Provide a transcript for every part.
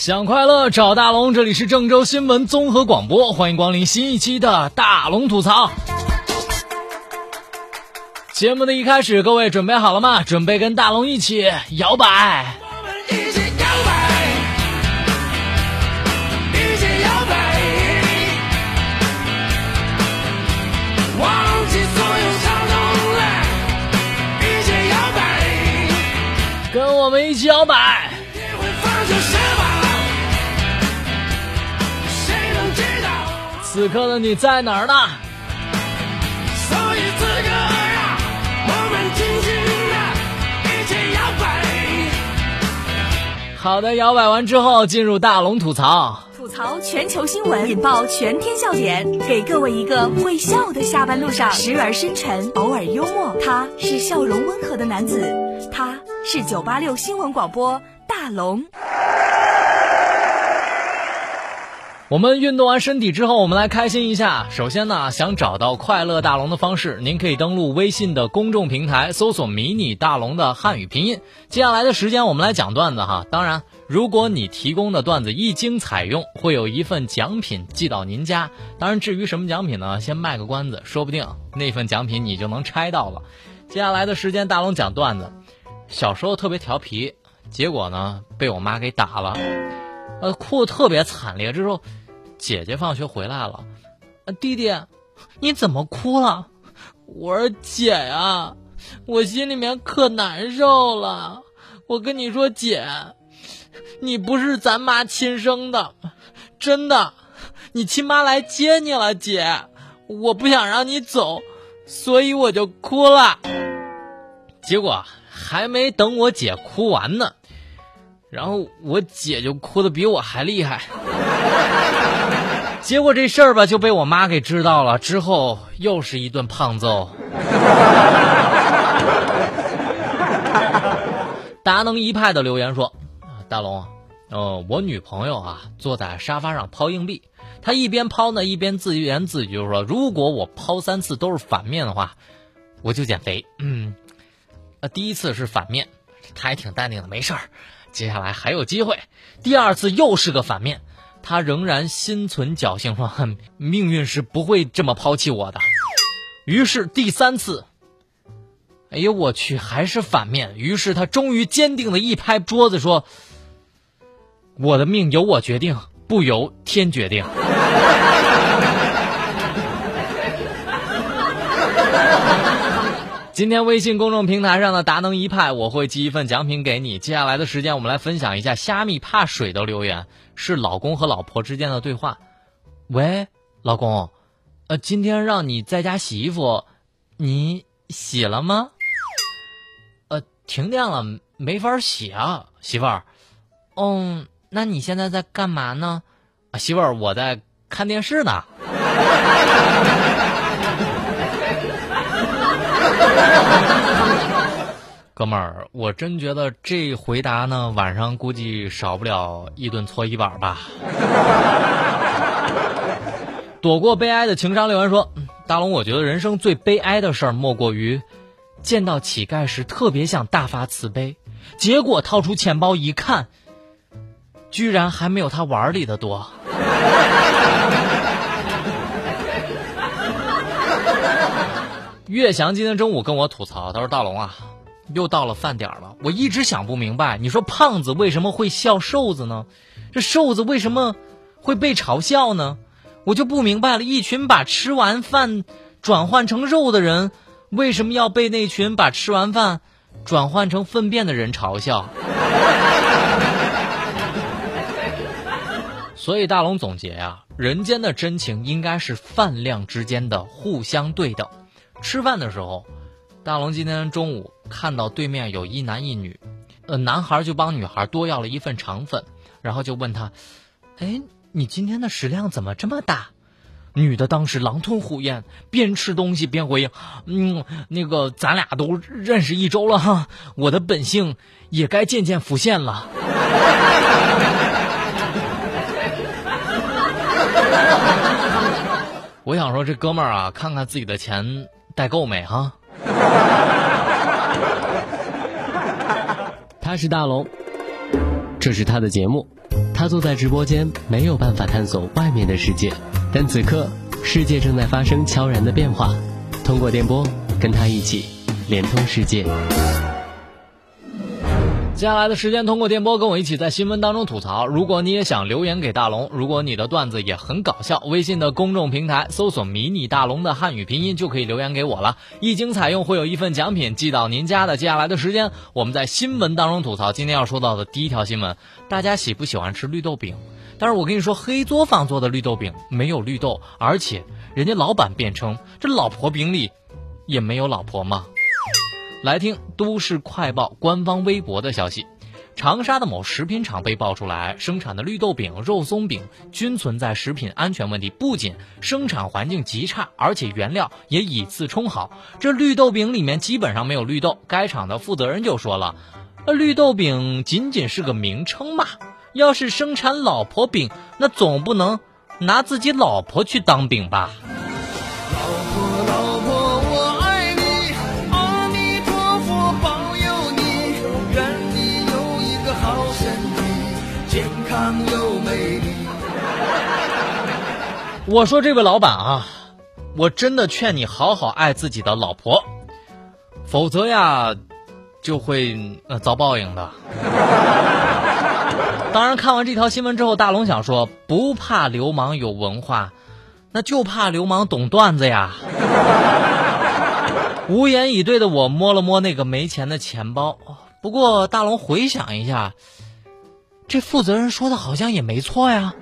想快乐找大龙，这里是郑州新闻综合广播，欢迎光临新一期的大龙吐槽。节目的一开始，各位准备好了吗？准备跟大龙一起摇摆。一起摇摆，一起摇摆，忘记所有伤痛了，一起摇摆，跟我们一起摇摆。此刻的你在哪儿呢？所以此刻啊，我们尽情的一起摇摆。好的，摇摆完之后，进入大龙吐槽。吐槽全球新闻，引爆全天笑点，给各位一个会笑的下班路上，时而深沉，偶尔幽默。他是笑容温和的男子，他是九八六新闻广播大龙。我们运动完身体之后，我们来开心一下。首先呢，想找到快乐大龙的方式，您可以登录微信的公众平台，搜索“迷你大龙”的汉语拼音。接下来的时间，我们来讲段子哈。当然，如果你提供的段子一经采用，会有一份奖品寄到您家。当然，至于什么奖品呢，先卖个关子，说不定那份奖品你就能拆到了。接下来的时间，大龙讲段子。小时候特别调皮，结果呢被我妈给打了。呃，哭得特别惨烈。这时候，姐姐放学回来了，弟弟，你怎么哭了？我说姐呀，我心里面可难受了。我跟你说，姐，你不是咱妈亲生的，真的，你亲妈来接你了，姐。我不想让你走，所以我就哭了。结果还没等我姐哭完呢。然后我姐就哭得比我还厉害，结果这事儿吧就被我妈给知道了，之后又是一顿胖揍。达能一派的留言说：“大龙，呃，我女朋友啊坐在沙发上抛硬币，她一边抛呢一边自言自语，就是说如果我抛三次都是反面的话，我就减肥。嗯，呃，第一次是反面，她还挺淡定的，没事儿。”接下来还有机会，第二次又是个反面，他仍然心存侥幸说：“命运是不会这么抛弃我的。”于是第三次，哎呦我去，还是反面。于是他终于坚定的一拍桌子说：“我的命由我决定，不由天决定。”今天微信公众平台上的达能一派，我会寄一份奖品给你。接下来的时间，我们来分享一下虾米怕水的留言，是老公和老婆之间的对话。喂，老公，呃，今天让你在家洗衣服，你洗了吗？呃，停电了，没法洗啊，媳妇儿。嗯，那你现在在干嘛呢？啊，媳妇儿，我在看电视呢。哥们儿，我真觉得这回答呢，晚上估计少不了一顿搓衣板吧。躲过悲哀的情商留言说：“大龙，我觉得人生最悲哀的事儿，莫过于见到乞丐时特别想大发慈悲，结果掏出钱包一看，居然还没有他碗里的多。”岳翔今天中午跟我吐槽，他说：“大龙啊，又到了饭点了，我一直想不明白，你说胖子为什么会笑瘦子呢？这瘦子为什么会被嘲笑呢？我就不明白了，一群把吃完饭转换成肉的人，为什么要被那群把吃完饭转换成粪便的人嘲笑？” 所以大龙总结呀、人间的真情应该是饭量之间的互相对等。吃饭的时候，大龙今天中午看到对面有一男一女，呃，男孩就帮女孩多要了一份肠粉，然后就问他：“哎，你今天的食量怎么这么大？”女的当时狼吞虎咽，边吃东西边回应：“嗯，那个咱俩都认识一周了哈，我的本性也该渐渐浮现了。” 我想说，这哥们儿啊，看看自己的钱在够没哈？他是大龙，这是他的节目，他他坐在直播间，没有办法探索外面的世界，但此刻世界正在发生悄然的变化。通过电波，跟他一起连通世界。接下来的时间，通过电波跟我一起在新闻当中吐槽。如果你也想留言给大龙，如果你的段子也很搞笑，微信的公众平台搜索“迷你大龙”的汉语拼音就可以留言给我了。一经采用，会有一份奖品寄到您家的。接下来的时间，我们在新闻当中吐槽。今天要说到的第一条新闻，大家喜不喜欢吃绿豆饼？但是我跟你说，黑作坊做的绿豆饼没有绿豆，而且人家老板辩称，这老婆饼里也没有老婆吗？来听都市快报官方微博的消息，长沙的某食品厂被爆出来生产的绿豆饼、肉松饼均存在食品安全问题，不仅生产环境极差，而且原料也以次充好。这绿豆饼里面基本上没有绿豆。该厂的负责人就说了：“绿豆饼仅仅是个名称嘛，要是生产老婆饼，那总不能拿自己老婆去当饼吧？”我说这位老板啊，我真的劝你好好爱自己的老婆，否则呀，就会呃遭报应的。当然，看完这条新闻之后，大龙想说，不怕流氓有文化，那就怕流氓懂段子呀。无言以对的我摸了摸那个没钱的钱包，不过大龙回想一下，这负责人说的好像也没错呀。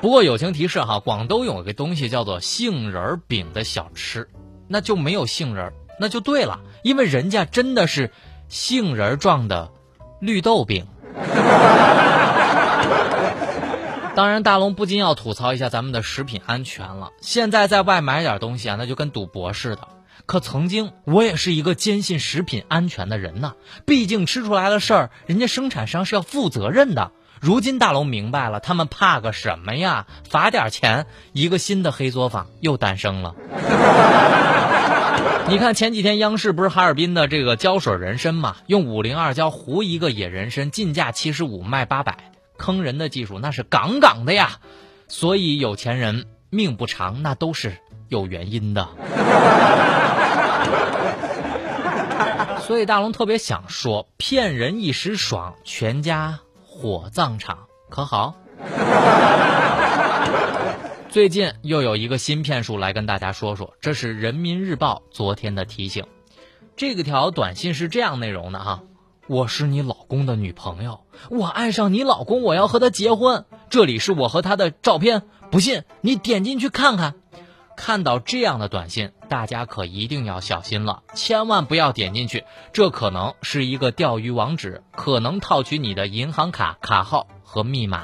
不过友情提示哈，广东有个东西叫做杏仁饼的小吃，那就没有杏仁，那就对了，因为人家真的是杏仁状的绿豆饼。当然，大龙不禁要吐槽一下咱们的食品安全了。现在在外买点东西啊，那就跟赌博似的。可曾经我也是一个坚信食品安全的人呢，毕竟吃出来的事儿，人家生产商是要负责任的。如今大龙明白了，他们怕个什么呀？罚点钱，一个新的黑作坊又诞生了。你看前几天央视不是哈尔滨的这个胶水人参嘛，用五零二胶糊一个野人参，进价七十五，卖八百，坑人的技术那是杠杠的呀。所以有钱人命不长，那都是有原因的。所以大龙特别想说，骗人一时爽，全家。火葬场可好？最近又有一个新骗术来跟大家说说，这是人民日报昨天的提醒。这个条短信是这样内容的哈：我是你老公的女朋友，我爱上你老公，我要和他结婚。这里是我和他的照片，不信你点进去看看。看到这样的短信，大家可一定要小心了，千万不要点进去，这可能是一个钓鱼网址，可能套取你的银行卡卡号和密码。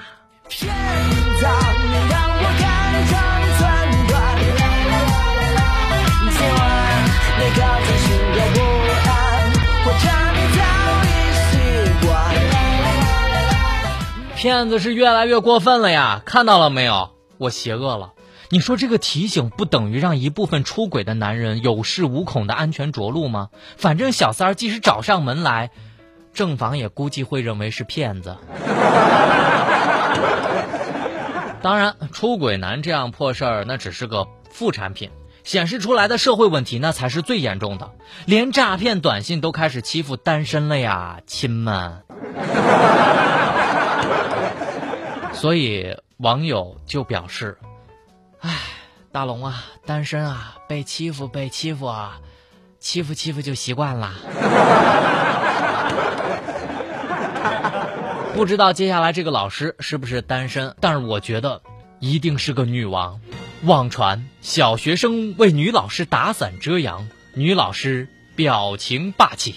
骗子是越来越过分了呀！看到了没有？我邪恶了。你说这个提醒不等于让一部分出轨的男人有恃无恐的安全着陆吗？反正小三儿即使找上门来，正房也估计会认为是骗子。当然，出轨男这样破事儿那只是个副产品，显示出来的社会问题那才是最严重的。连诈骗短信都开始欺负单身了呀，亲们！所以网友就表示。唉，大龙啊，单身啊，被欺负被欺负啊，欺负欺负就习惯了。不知道接下来这个老师是不是单身，但是我觉得一定是个女王。网传小学生为女老师打伞遮阳，女老师表情霸气。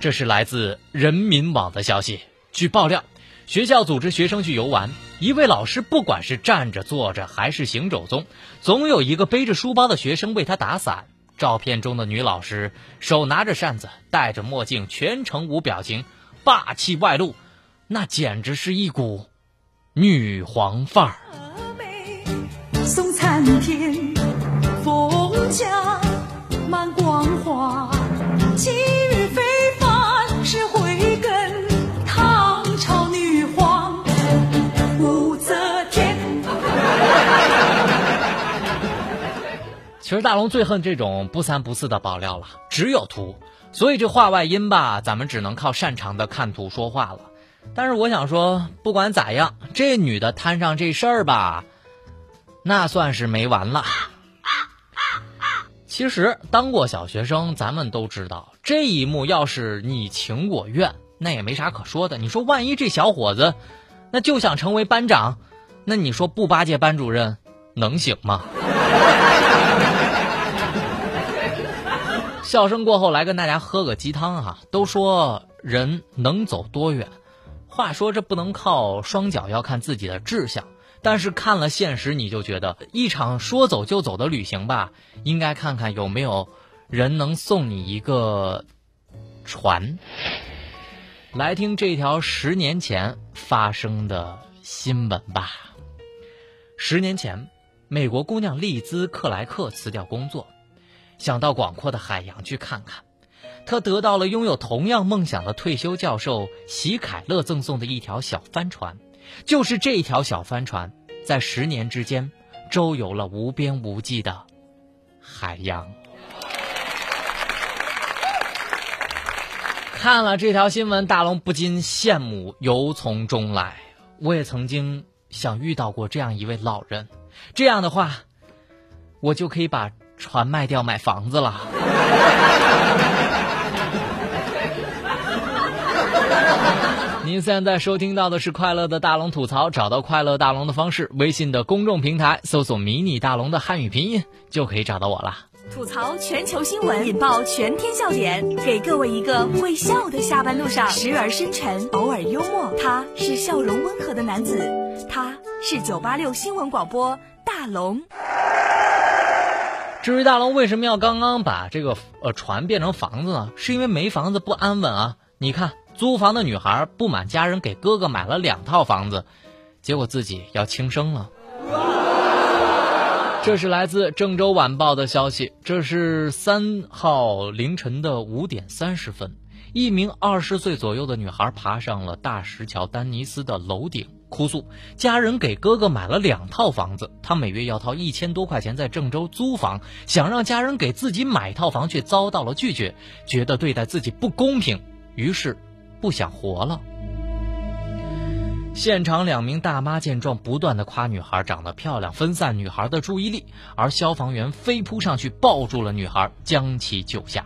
这是来自人民网的消息。据爆料，学校组织学生去游玩。一位老师，不管是站着、坐着还是行走中，总有一个背着书包的学生为他打伞。照片中的女老师手拿着扇子，戴着墨镜，全程无表情，霸气外露，那简直是一股女皇范儿。送餐天，风家满光华，其实大龙最恨这种不三不四的爆料了，只有图。所以这话外音吧，咱们只能靠擅长的看图说话了。但是我想说，不管咋样，这女的摊上这事儿吧，那算是没完了。其实当过小学生，咱们都知道，这一幕要是你情我愿，那也没啥可说的。你说万一这小伙子，那就想成为班长，那你说不巴结班主任，能行吗？笑声过后，来跟大家喝个鸡汤哈。都说人能走多远，话说这不能靠双脚，要看自己的志向。但是看了现实，你就觉得一场说走就走的旅行吧，应该看看有没有人能送你一个船。来听这条十年前发生的新闻吧。十年前，美国姑娘丽兹·克莱克辞掉工作。想到广阔的海洋去看看，他得到了拥有同样梦想的退休教授席凯勒赠送的一条小帆船，就是这条小帆船，在十年之间周游了无边无际的海洋。看了这条新闻，大龙不禁羡慕，由从中来。我也曾经想遇到过这样一位老人，这样的话，我就可以把。船卖掉买房子了。您现在收听到的是快乐的大龙吐槽，找到快乐大龙的方式，微信的公众平台搜索“迷你大龙”的汉语拼音就可以找到我了。吐槽全球新闻，引爆全天笑点，给各位一个会笑的下班路上，时而深沉，偶尔幽默。他是笑容温和的男子，他是九八六新闻广播大龙。至于大龙为什么要刚刚把这个呃船变成房子呢？是因为没房子不安稳啊！你看，租房的女孩不满家人给哥哥买了两套房子，结果自己要轻生了。这是来自《郑州晚报》的消息，这是三号凌晨的五点三十分，一名二十岁左右的女孩爬上了大石桥丹尼斯的楼顶。哭诉，家人给哥哥买了两套房子，他每月要掏一千多块钱在郑州租房，想让家人给自己买套房，却遭到了拒绝，觉得对待自己不公平，于是不想活了。现场两名大妈见状，不断的夸女孩长得漂亮，分散女孩的注意力，而消防员飞扑上去抱住了女孩，将其救下。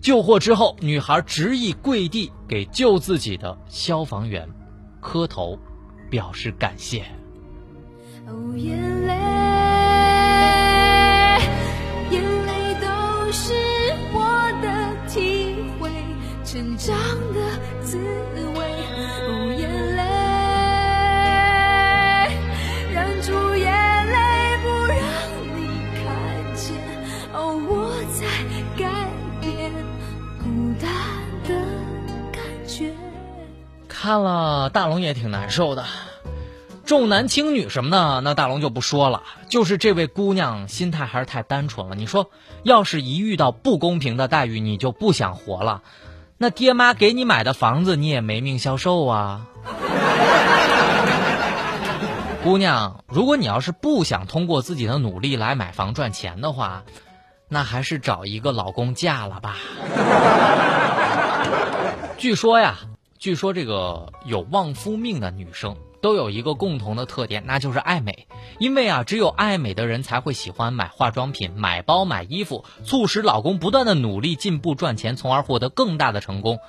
救获之后，女孩执意跪地给救自己的消防员磕头。表示感谢。哦，眼泪，眼泪都是我的体会，成长的滋味。哦，眼泪，忍住眼泪不让你看见。哦，我在改变孤单的感觉。看了大龙也挺难受的，重男轻女什么的，那大龙就不说了。就是这位姑娘心态还是太单纯了。你说，要是一遇到不公平的待遇，你就不想活了，那爹妈给你买的房子你也没命销售啊。姑娘，如果你要是不想通过自己的努力来买房赚钱的话，那还是找一个老公嫁了吧。据说呀。据说这个有旺夫命的女生都有一个共同的特点，那就是爱美。因为啊，只有爱美的人才会喜欢买化妆品、买包、买衣服，促使老公不断的努力进步赚钱，从而获得更大的成功。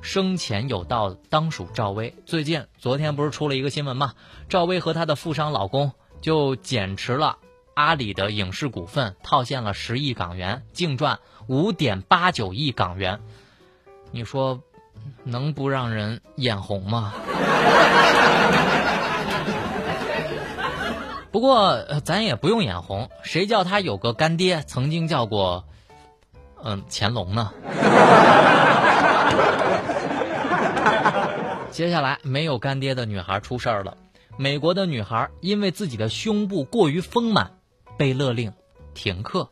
生前有道，当属赵薇。最近昨天不是出了一个新闻吗？赵薇和她的富商老公就减持了阿里的影视股份，套现了十亿港元，净赚五点八九亿港元。你说？能不让人眼红吗？不过咱也不用眼红，谁叫他有个干爹曾经叫过，嗯，乾隆呢？接下来没有干爹的女孩出事儿了，美国的女孩因为自己的胸部过于丰满，被勒令停课。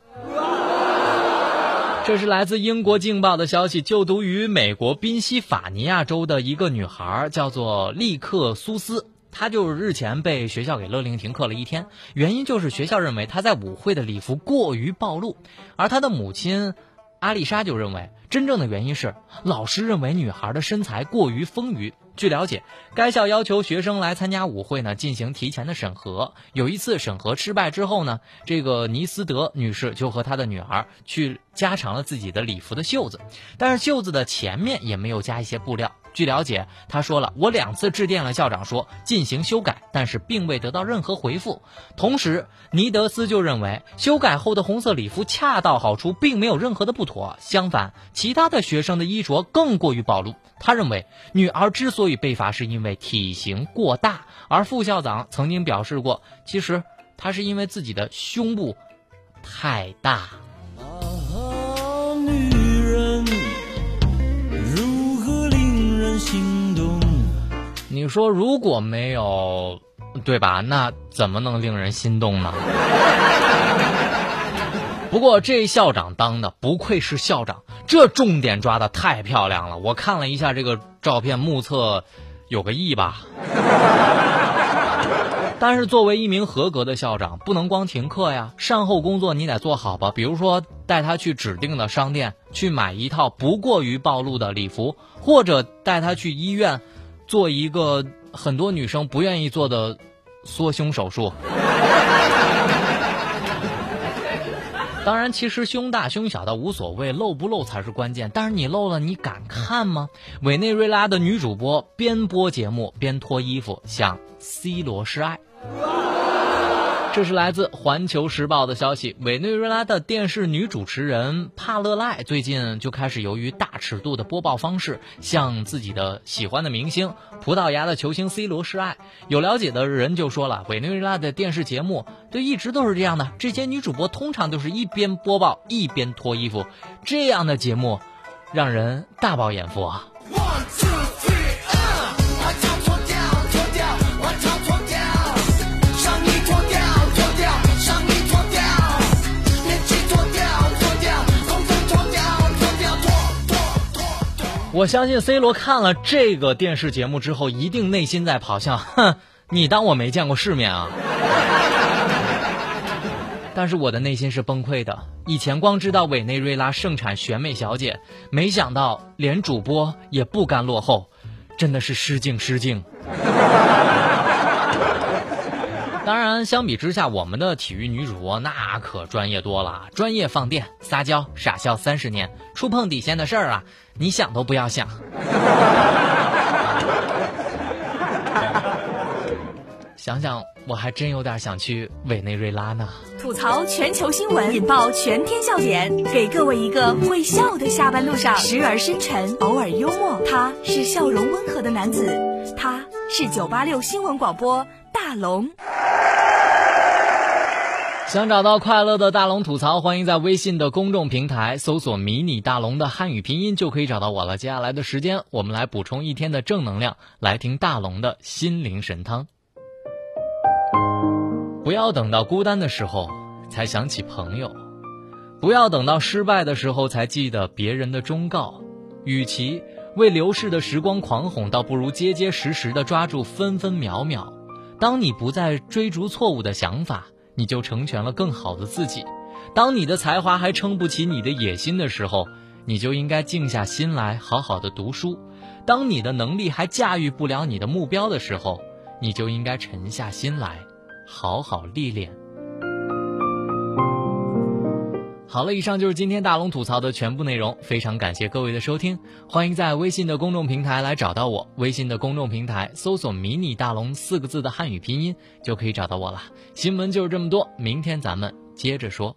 这是来自英国《镜报》的消息。就读于美国宾夕法尼亚州的一个女孩叫做利克苏斯，他就是日前被学校给勒令停课了一天，原因就是学校认为他在舞会的礼服过于暴露，而他的母亲阿丽莎就认为，真正的原因是老师认为女孩的身材过于丰腴。据了解，该校要求学生来参加舞会呢进行提前的审核。有一次审核失败之后呢，这个尼斯德女士就和她的女儿去加长了自己的礼服的袖子，但是袖子的前面也没有加一些布料。据了解，他说了，我两次致电了校长说进行修改，但是并未得到任何回复。同时，尼德斯就认为修改后的红色礼服恰到好处，并没有任何的不妥。相反，其他的学生的衣着更过于暴露。他认为女儿之所以被罚是因为体型过大，而副校长曾经表示过，其实她是因为自己的胸部太大。你说如果没有，对吧？那怎么能令人心动呢？不过这校长当的不愧是校长，这重点抓的太漂亮了。我看了一下这个照片，目测有个亿吧。但是作为一名合格的校长，不能光停课呀，善后工作你得做好吧。比如说带他去指定的商店去买一套不过于暴露的礼服，或者带他去医院做一个很多女生不愿意做的缩胸手术。当然，其实胸大胸小倒无所谓，露不露才是关键。但是你露了，你敢看吗？委内瑞拉的女主播边播节目边脱衣服向 C 罗示爱。这是来自《环球时报》的消息。委内瑞拉的电视女主持人帕勒赖最近就开始由于大尺度的播报方式，向自己的喜欢的明星葡萄牙的球星 C 罗示爱。有了解的人就说了，委内瑞拉的电视节目就一直都是这样的，这些女主播通常都是一边播报一边脱衣服，这样的节目让人大饱眼福啊。我相信 C 罗看了这个电视节目之后，一定内心在咆哮：“哼，你当我没见过世面啊！” 但是我的内心是崩溃的。以前光知道委内瑞拉盛产选美小姐，没想到连主播也不甘落后，真的是失敬失敬。当然，相比之下，我们的体育女主播那可专业多了，专业放电、撒娇、傻笑三十年，触碰底线的事儿啊，你想都不要想。想想，我还真有点想去委内瑞拉呢。吐槽全球新闻，引爆全天笑点，给各位一个会笑的下班路上，时而深沉，偶尔幽默。他是笑容温和的男子，他是九八六新闻广播大龙。想找到快乐的大龙吐槽，欢迎在微信的公众平台搜索“迷你大龙”的汉语拼音，就可以找到我了。接下来的时间，我们来补充一天的正能量，来听大龙的心灵神汤。不要等到孤单的时候才想起朋友，不要等到失败的时候才记得别人的忠告。与其为流逝的时光狂哄，倒不如结结实实的抓住分分秒秒。当你不再追逐错误的想法，你就成全了更好的自己。当你的才华还撑不起你的野心的时候，你就应该静下心来，好好的读书。当你的能力还驾驭不了你的目标的时候，你就应该沉下心来，好好历练。好了，以上就是今天大龙吐槽的全部内容，非常感谢各位的收听，欢迎在微信的公众平台来找到我，微信的公众平台搜索“迷你大龙”四个字的汉语拼音就可以找到我了。新闻就是这么多，明天咱们接着说。